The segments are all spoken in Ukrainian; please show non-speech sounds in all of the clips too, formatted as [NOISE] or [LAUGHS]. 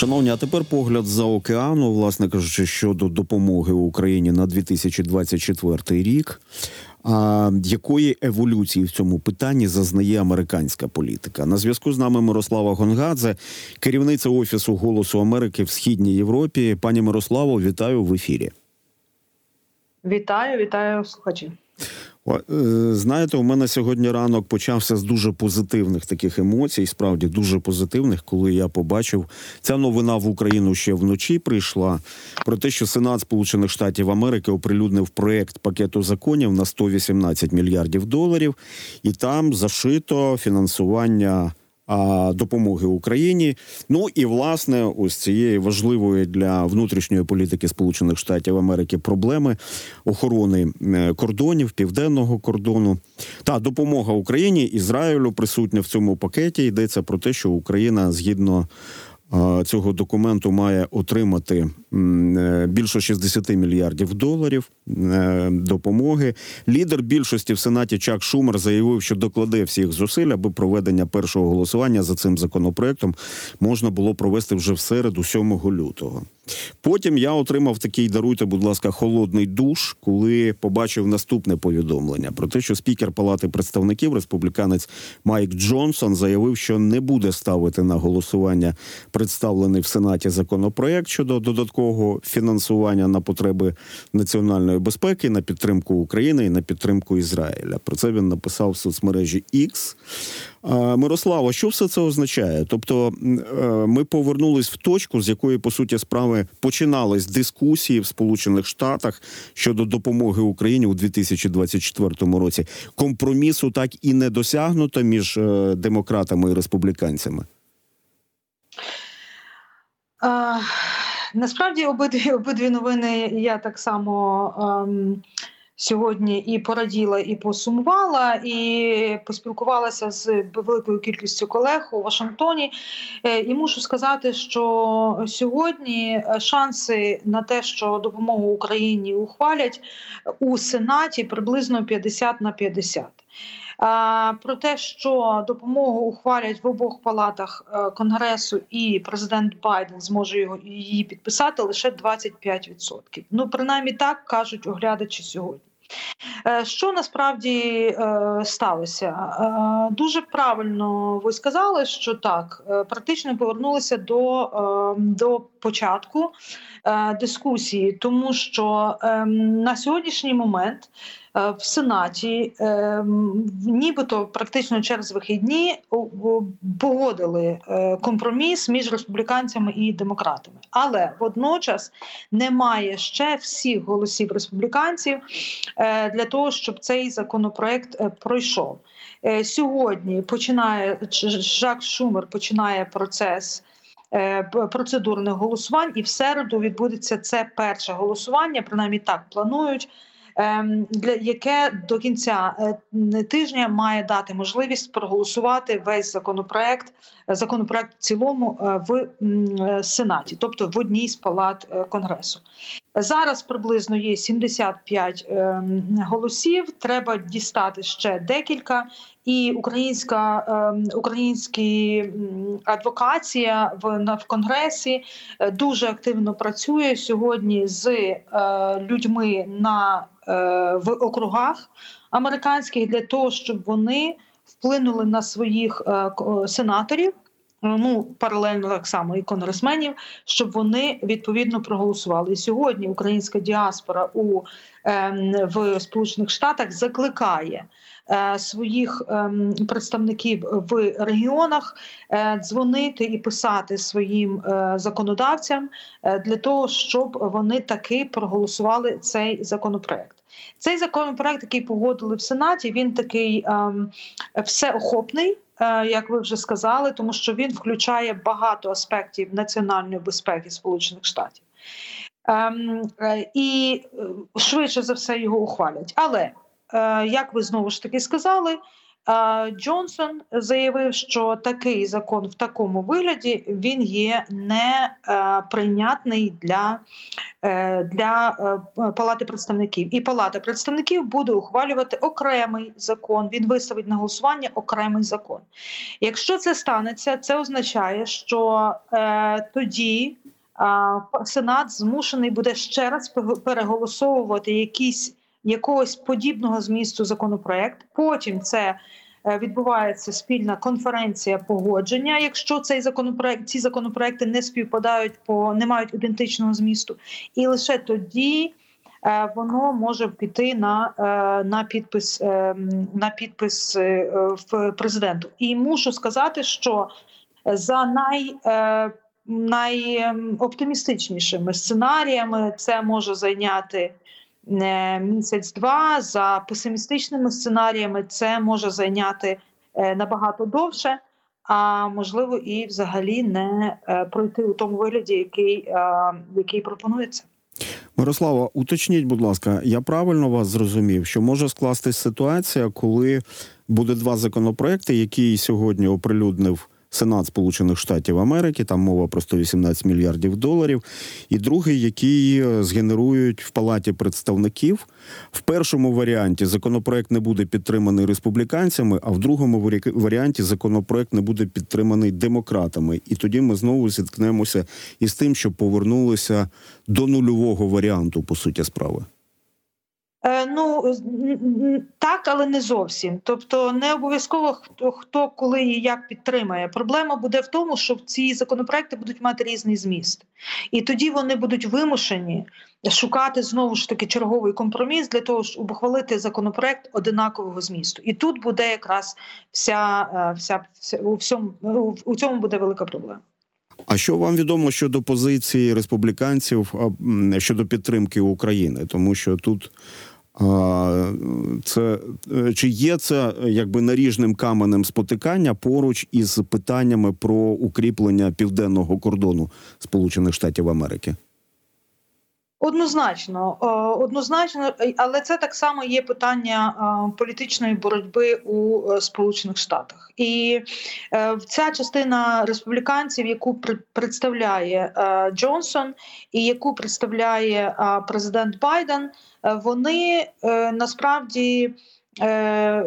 Шановні, а тепер погляд за океану, власне кажучи, щодо допомоги Україні на 2024 рік. А якої еволюції в цьому питанні зазнає американська політика? На зв'язку з нами Мирослава Гонгадзе, керівниця офісу Голосу Америки в східній Європі. Пані Мирославо, вітаю в ефірі. Вітаю, вітаю слухачі. Е, знаєте, у мене сьогодні ранок почався з дуже позитивних таких емоцій, справді дуже позитивних, коли я побачив ця новина в Україну ще вночі прийшла про те, що Сенат Сполучених Штатів Америки оприлюднив проект пакету законів на 118 мільярдів доларів, і там зашито фінансування допомоги Україні. Ну і власне, ось цієї важливої для внутрішньої політики Сполучених Штатів Америки проблеми охорони е, кордонів південного кордону та допомога Україні Ізраїлю присутня в цьому пакеті. Йдеться про те, що Україна згідно цього документу має отримати е, більше 60 мільярдів доларів е, допомоги. Лідер більшості в сенаті Чак Шумер заявив, що докладе всіх зусиль, аби проведення першого голосування за цим законопроектом можна було провести вже в середу, 7 лютого. Потім я отримав такий даруйте, будь ласка, холодний душ, коли побачив наступне повідомлення про те, що спікер Палати представників республіканець Майк Джонсон заявив, що не буде ставити на голосування представлений в Сенаті законопроект щодо додаткового фінансування на потреби національної безпеки, на підтримку України і на підтримку Ізраїля. Про це він написав в соцмережі X. Мирослава, що все це означає? Тобто е, ми повернулись в точку, з якої по суті справи починались дискусії в Сполучених Штатах щодо допомоги Україні у 2024 році. Компромісу так і не досягнуто між е, демократами і республіканцями. Насправді обидві [LAUGHS] обидві новини я так само. Ем сьогодні і пораділа, і посумувала, і поспілкувалася з великою кількістю колег у Вашингтоні. Е, і мушу сказати, що сьогодні шанси на те, що допомогу Україні ухвалять у Сенаті приблизно 50 на 50. Про те, що допомогу ухвалять в обох палатах е, конгресу, і президент Байден зможе його її підписати лише 25%. Ну принаймні так кажуть оглядачі сьогодні. Е, що насправді е, сталося? Дуже правильно ви сказали, що так, практично повернулися до, до початку дискусії, тому що ем, на сьогоднішній момент. Е, в Сенаті, е, нібито практично через вихідні погодили е, компроміс між республіканцями і демократами, але водночас немає ще всіх голосів республіканців для того, щоб цей законопроект пройшов. Сьогодні починає Жак Шумер починає процес. Процедурних голосувань, і в середу відбудеться це перше голосування. Принаймні так планують для яке до кінця е, тижня має дати можливість проголосувати весь законопроект, законопроект в цілому е, в сенаті, тобто в одній з палат е, конгресу. Зараз приблизно є 75 ем, голосів. Треба дістати ще декілька. І українська ем, українські адвокація в в конгресі дуже активно працює сьогодні з людьми на Е, в округах американських для того, щоб вони вплинули на своїх е, сенаторів. Ну, паралельно так само і конгресменів, щоб вони відповідно проголосували. І сьогодні українська діаспора у ем, в Сполучених Штатах закликає е, своїх ем, представників в регіонах дзвонити і писати своїм законодавцям для того, щоб вони таки проголосували цей законопроект. Цей законопроект, який погодили в Сенаті, він такий ем, всеохопний. Е, як ви вже сказали, тому що він включає багато аспектів національної безпеки Сполучених Штатів ем, е, і е, швидше за все його ухвалять. Але як ви знову ж таки сказали, Джонсон заявив, що такий закон в такому вигляді він є неприйнятний для, е, для е, Палати представників. І Палата представників буде ухвалювати окремий закон. Він виставить на голосування окремий закон. Якщо це станеться, це означає, що е, тоді Сенат змушений буде ще раз пе- переголосовувати якісь якогось подібного змісту законопроект. Потім це е, відбувається спільна конференція погодження. Якщо цей законопроект ці законопроекти не співпадають по не мають ідентичного змісту, і лише тоді. е, Воно може піти на, е, на підпис на підпис в президенту. І мушу сказати, що за най, найоптимістичнішими сценаріями це може зайняти місяць-два. За песимістичними сценаріями це може зайняти е, набагато довше, а можливо і взагалі не е, пройти у тому вигляді, який, е, який пропонується. Мирослава, уточніть, будь ласка, я правильно вас зрозумів, що може скластись ситуація, коли буде два законопроекти, які сьогодні оприлюднив Сенат Сполучених Штатів Америки, там мова про 118 мільярдів доларів, і другий, який е, згенерують в Палаті представників. В першому варіанті законопроект не буде підтриманий республіканцями, а в другому варіанті законопроект не буде підтриманий демократами. І тоді ми знову зіткнемося із тим, що повернулися до нульового варіанту, по суті справи. Е, Ну так, але не зовсім. Тобто, не обов'язково хто хто коли і як підтримає. Проблема буде в тому, що ці законопроекти будуть мати різний зміст, і тоді вони будуть вимушені шукати знову ж таки черговий компроміс для того, щоб ухвалити законопроект одинакового змісту. І тут буде якраз вся, е, вся, вся у всьому у- цьому буде велика проблема. А що вам відомо щодо позиції республіканців щодо підтримки України? Тому що тут це е, чи є це якби наріжним каменем спотикання поруч із питаннями про укріплення південного кордону Сполучених Штатів Америки? Однозначно, е, однозначно, але це так само є питання е, політичної боротьби у е, Сполучених Штатах, і ця частина республіканців, яку представляє Джонсон і яку представляє президент Байден, вони насправді. Е, е,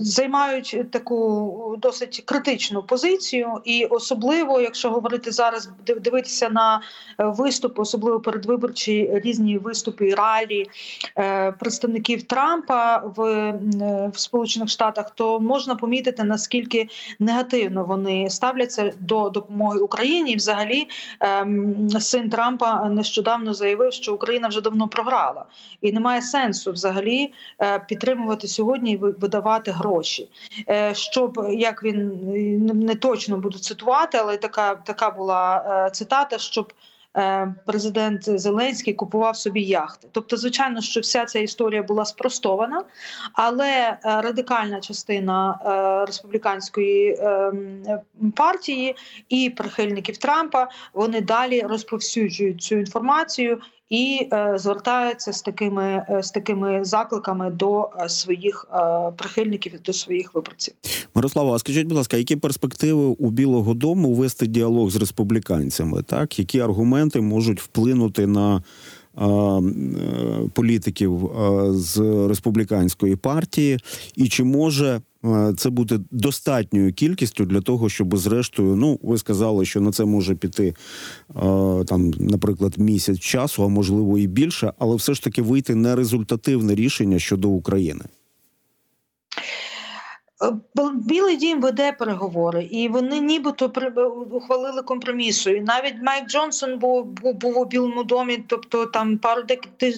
Займають таку досить критичну позицію, і особливо, якщо говорити зараз, дивитися на е, виступи, особливо передвиборчі різні виступи і ралі представників Трампа в, в Сполучених Штатах, то можна помітити наскільки негативно вони ставляться до допомоги Україні. Взагалі син Трампа нещодавно заявив, що Україна вже давно програла, і немає сенсу взагалі е, сьогодні і видавати гроші. Е, Щоб як він не точно буду цитувати, але така, така була е, цитата, щоб е, президент Зеленський купував собі яхти. Тобто, звичайно, що вся ця історія була спростована, але радикальна частина республіканської партії і прихильників Трампа вони далі розповсюджують цю інформацію. І е, звертаються з такими е, з такими закликами до е, своїх прихильників до своїх виборців. Мирослава, а скажіть, будь ласка, які перспективи у Білого Дому вести діалог з республіканцями? Так, які аргументи можуть вплинути на політиків з республіканської партії, і чи може це буде достатньою кількістю для того, щоб зрештою, ну ви сказали, що на це може піти е, там, наприклад, місяць часу, а можливо і більше, але все ж таки вийти на результативне рішення щодо України. Е, Білий дім веде переговори, і вони нібито при- ухвалили компромісу. І навіть Майк Джонсон був, був, у Білому домі, тобто там пару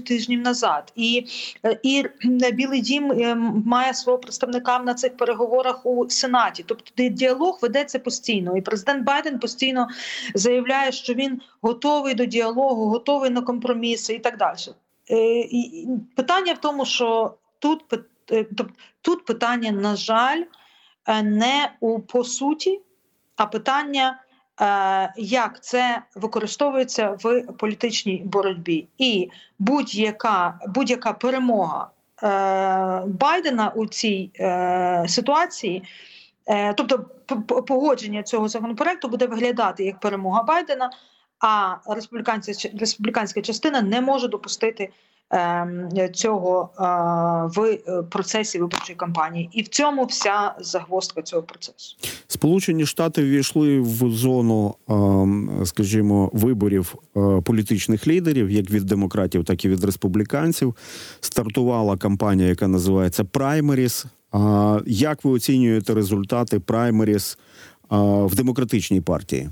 тижнів назад. І, е, і е, Білий дім е, має свого представника на цих переговорах у Сенаті. Тобто діалог ведеться постійно. І президент Байден постійно заявляє, що він готовий до діалогу, готовий на компроміси і так далі. Е, і- Питання в тому, що тут е, тобто Тут питання, на жаль, е, не у по суті, а питання, е, як це використовується в політичній боротьбі. І будь-яка, будь-яка перемога Байдена у цій ситуації, тобто погодження цього законопроекту буде виглядати як перемога Байдена, а республіканська, частина не може допустити цього е, в е, процесі виборчої кампанії. І в цьому вся загвоздка цього процесу. Сполучені Штати ввійшли в зону, ем, скажімо, виборів е, політичних лідерів, як від демократів, так і від республіканців. Стартувала кампанія, яка називається Праймеріс. Як ви оцінюєте результати праймеріс в демократичній партії?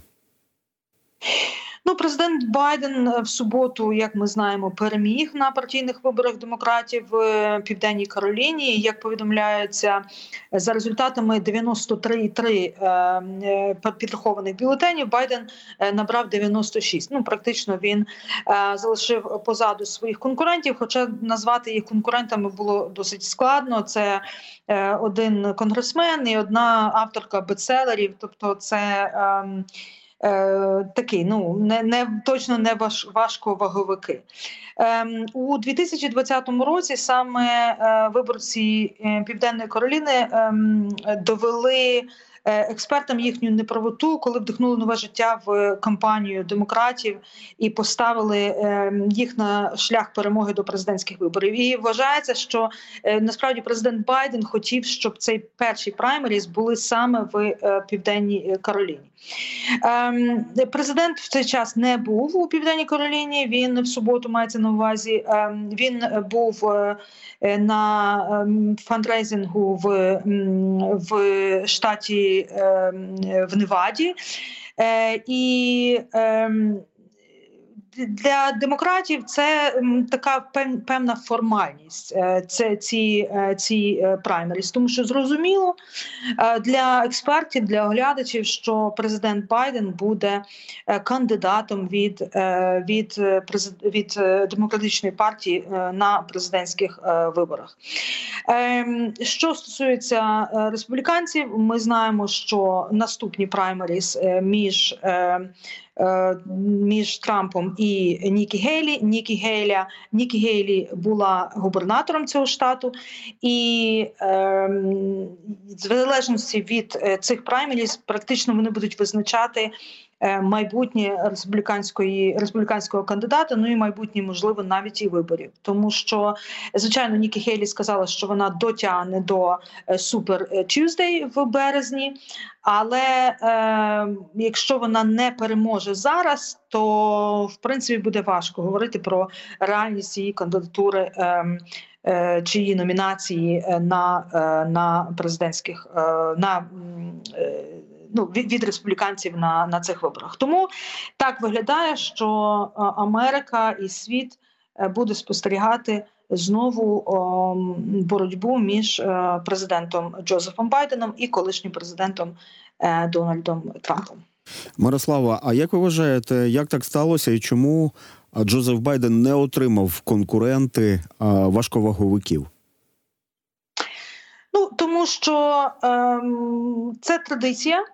Ну, президент Байден е, в суботу, як ми знаємо, переміг на партійних виборах демократів в е, Південній Кароліні. Як повідомляється, е, за результатами 93,3 е, е, підрахованих бюлетенів, Байден набрав 96. Ну, практично він залишив позаду своїх конкурентів. Хоча назвати їх конкурентами було досить складно. Це один конгресмен і одна авторка бестселерів. Тобто, це. Ем, Е, такий, ну не, не точно не важ, важко ваговики. у 2020 році саме е, виборці е, Південної Кароліни ем, довели експертам їхню неправоту, коли вдихнули нове життя в кампанію демократів і поставили е, їх на шлях перемоги до президентських виборів. І вважається, що е, насправді президент Байден хотів, щоб цей перший праймеріс були саме в е, Південній Кароліні. Ем, Президент в цей час не був у Південній Кароліні. Він в суботу мається на увазі. ем, Він був е, е, на ем, фандрейзингу в, в штаті в Неваді. Е, І ем, для демократів це така певна формальність. е, Це ці, е, ці е, праймеріс, тому що зрозуміло для експертів, для оглядачів, що президент Байден буде кандидатом від, від, від демократичної партії на президентських виборах. Ем, Що стосується республіканців, ми знаємо, що наступні праймеріс між між Трампом і Нікі Гейлі. Нікі Гейля Нікі Гейлі була губернатором цього штату, і е, в залежності від е, цих праймеріс, практично вони будуть визначати. Е, Майбутнє республіканської республіканського кандидата, ну і майбутнє, можливо, навіть і виборів, тому що звичайно Нікі Хейлі сказала, що вона дотягне до е, Супер Tuesday в березні. Але е, якщо вона не переможе зараз, то в принципі буде важко говорити про реальність її кандидатури е, е, чи її номінації на, на президентських е, на ну, від, від республіканців на, на цих виборах. Тому так виглядає, що е, Америка і світ е, буде спостерігати знову о, боротьбу між е, президентом Джозефом Байденом і колишнім президентом е, Дональдом Трампом. Мирослава, а як ви вважаєте, як так сталося і чому Джозеф Байден не отримав конкуренти а, важковаговиків? Ну тому що ем, це традиція.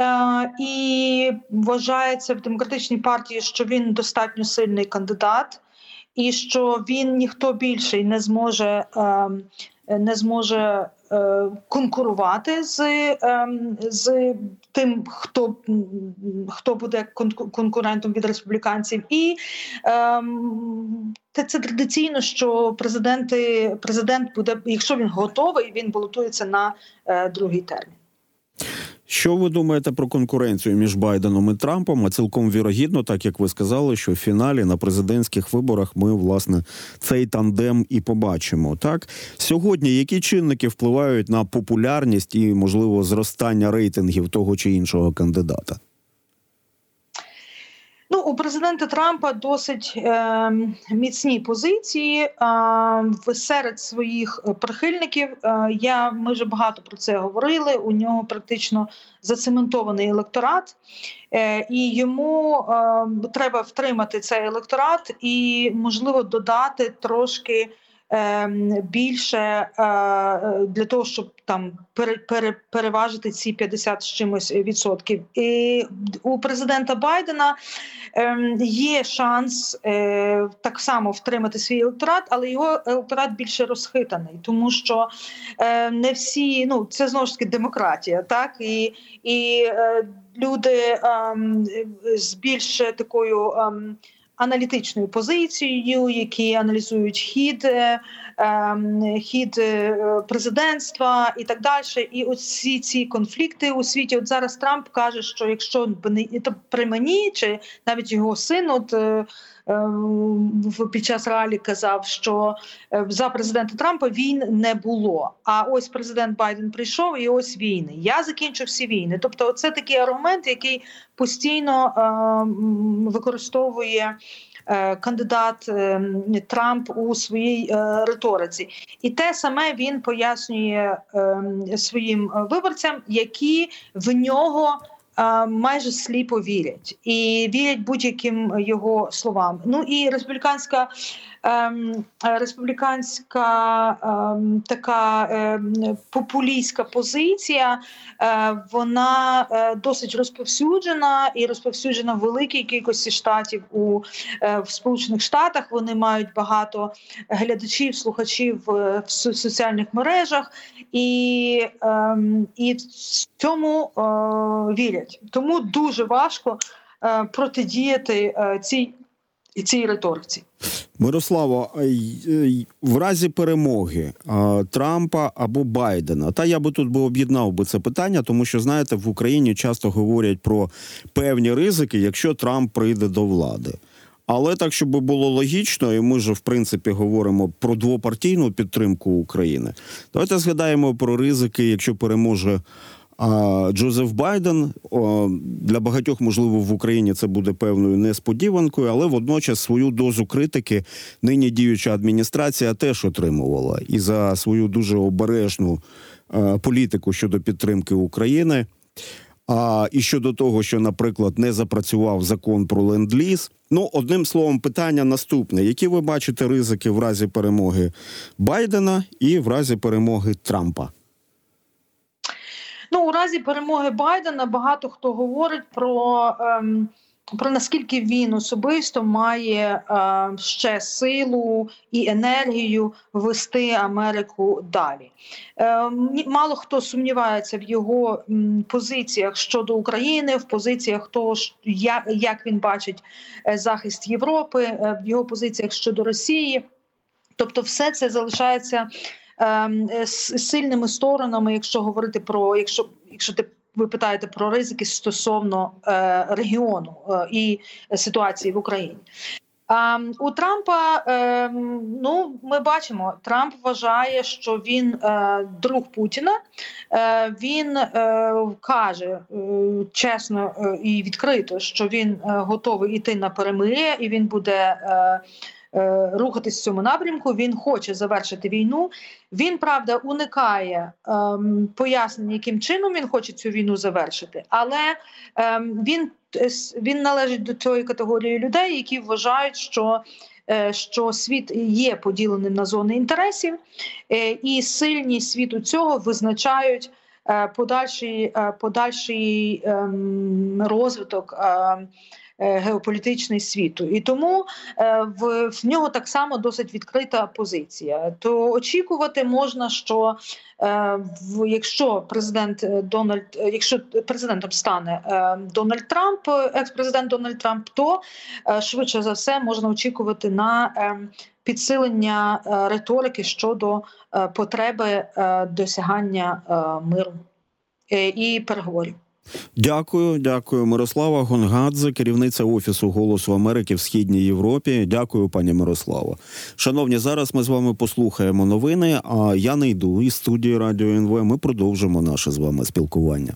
Е, і вважається в демократичній партії, що він достатньо сильний кандидат, і що він ніхто більший не зможе ем, не зможе е, конкурувати з, ем, з тим, хто, хто буде кон- конкурентом від республіканців. І ем, це, це традиційно, що президенти, президент буде, якщо він готовий, він балотується на е, другий термін. Що ви думаєте про конкуренцію між Байденом і Трампом? А цілком вірогідно, так як ви сказали, що в фіналі на президентських виборах ми власне цей тандем і побачимо. Так сьогодні які чинники впливають на популярність і можливо зростання рейтингів того чи іншого кандидата? Ну, у президента Трампа досить е, міцні позиції е, серед своїх е, прихильників. Е, я ми вже багато про це говорили. У нього практично зацементований електорат, е, і йому е, треба втримати цей електорат і, можливо, додати трошки. Ем, більше е, для того, щоб там пере, пере, переважити ці 50 з чимось відсотків. І у президента Байдена ем, є шанс е, так само втримати свій електорат, але його електорат більше розхитаний, тому що е, не всі, ну це знову ж таки демократія, так і, і люди ем, з більш такою. Аналітичною позицією, які аналізують хід, е, ем, хід е, президентства і так далі. І оці ці конфлікти у світі. От зараз Трамп каже, що якщо б не то при мені, чи навіть його син, от е, під час ралі казав, що е, за президента Трампа війн не було. А ось президент Байден прийшов, і ось війни. Я закінчу всі війни. Тобто, це такий аргумент, який постійно е, використовує. е, Кандидат е, Трамп у своїй е, риториці, і те саме він пояснює своїм виборцям, які в нього майже сліпо вірять і вірять будь-яким його словам. Ну і республіканська республіканська ем, така ем, популістська позиція, е, вона е, досить розповсюджена і розповсюджена в великій кількості штатів у е, в Сполучених Штатах. Вони мають багато глядачів, слухачів в соціальних мережах, і, ем, і цьому вірять. Тому дуже важко протидіяти е, цій, цій риториці. Мирославо, й- й- в разі перемоги Трампа або Байдена, та я би тут би об'єднав би це питання, тому що знаєте, в Україні часто говорять про певні ризики, якщо Трамп прийде до влади. Але так, щоб було логічно, і ми ж в принципі говоримо про двопартійну підтримку України. Давайте згадаємо про ризики, якщо переможе а, Джозеф Байден. Для багатьох, можливо, в Україні це буде певною несподіванкою, але водночас свою дозу критики нині діюча адміністрація теж отримувала і за свою дуже обережну е, політику щодо підтримки України. А і щодо того, що, наприклад, не запрацював закон про ленд-ліз. Ну, одним словом, питання наступне: які ви бачите ризики в разі перемоги Байдена і в разі перемоги Трампа? Ну, у разі перемоги Байдена багато хто говорить про, ем, про наскільки він особисто має е, ще силу і енергію вести Америку далі. Е, мало хто сумнівається в його м, позиціях щодо України, в позиціях того, як, як він бачить е, захист Європи, е, в його позиціях щодо Росії. Тобто, все це залишається ем, е, сильними сторонами, якщо говорити про якщо, якщо ти ви питаєте про ризики стосовно е, регіону е, і ситуації в Україні. А, у Трампа е, ну ми бачимо, Трамп вважає, що він е, друг Путіна. Е, він е, каже е, чесно е, і відкрито, що він е, готовий йти на перемир'я, і він буде. Е, Рухатись в цьому напрямку, він хоче завершити війну. Він правда уникає ем, пояснень, яким чином він хоче цю війну завершити, але ем, він е, він належить до цієї категорії людей, які вважають, що, е, що світ є поділеним на зони інтересів, е, і сильні світу цього визначають е, подальший, е, подальший ем, розвиток. Е, Геополітичний світу, і тому е, в, в нього так само досить відкрита позиція. То очікувати можна, що е, якщо президент Дональд, якщо президентом стане Дональд Трамп, екс-президент Дональд Трамп, то швидше за все можна очікувати на підсилення риторики щодо потреби досягання миру і переговорів. Дякую, дякую, Мирослава Гонгадзе, керівниця офісу Голосу Америки в східній Європі. Дякую, пані Мирославо. Шановні, зараз ми з вами послухаємо новини. А я не йду із студії Радіо НВ. Ми продовжимо наше з вами спілкування.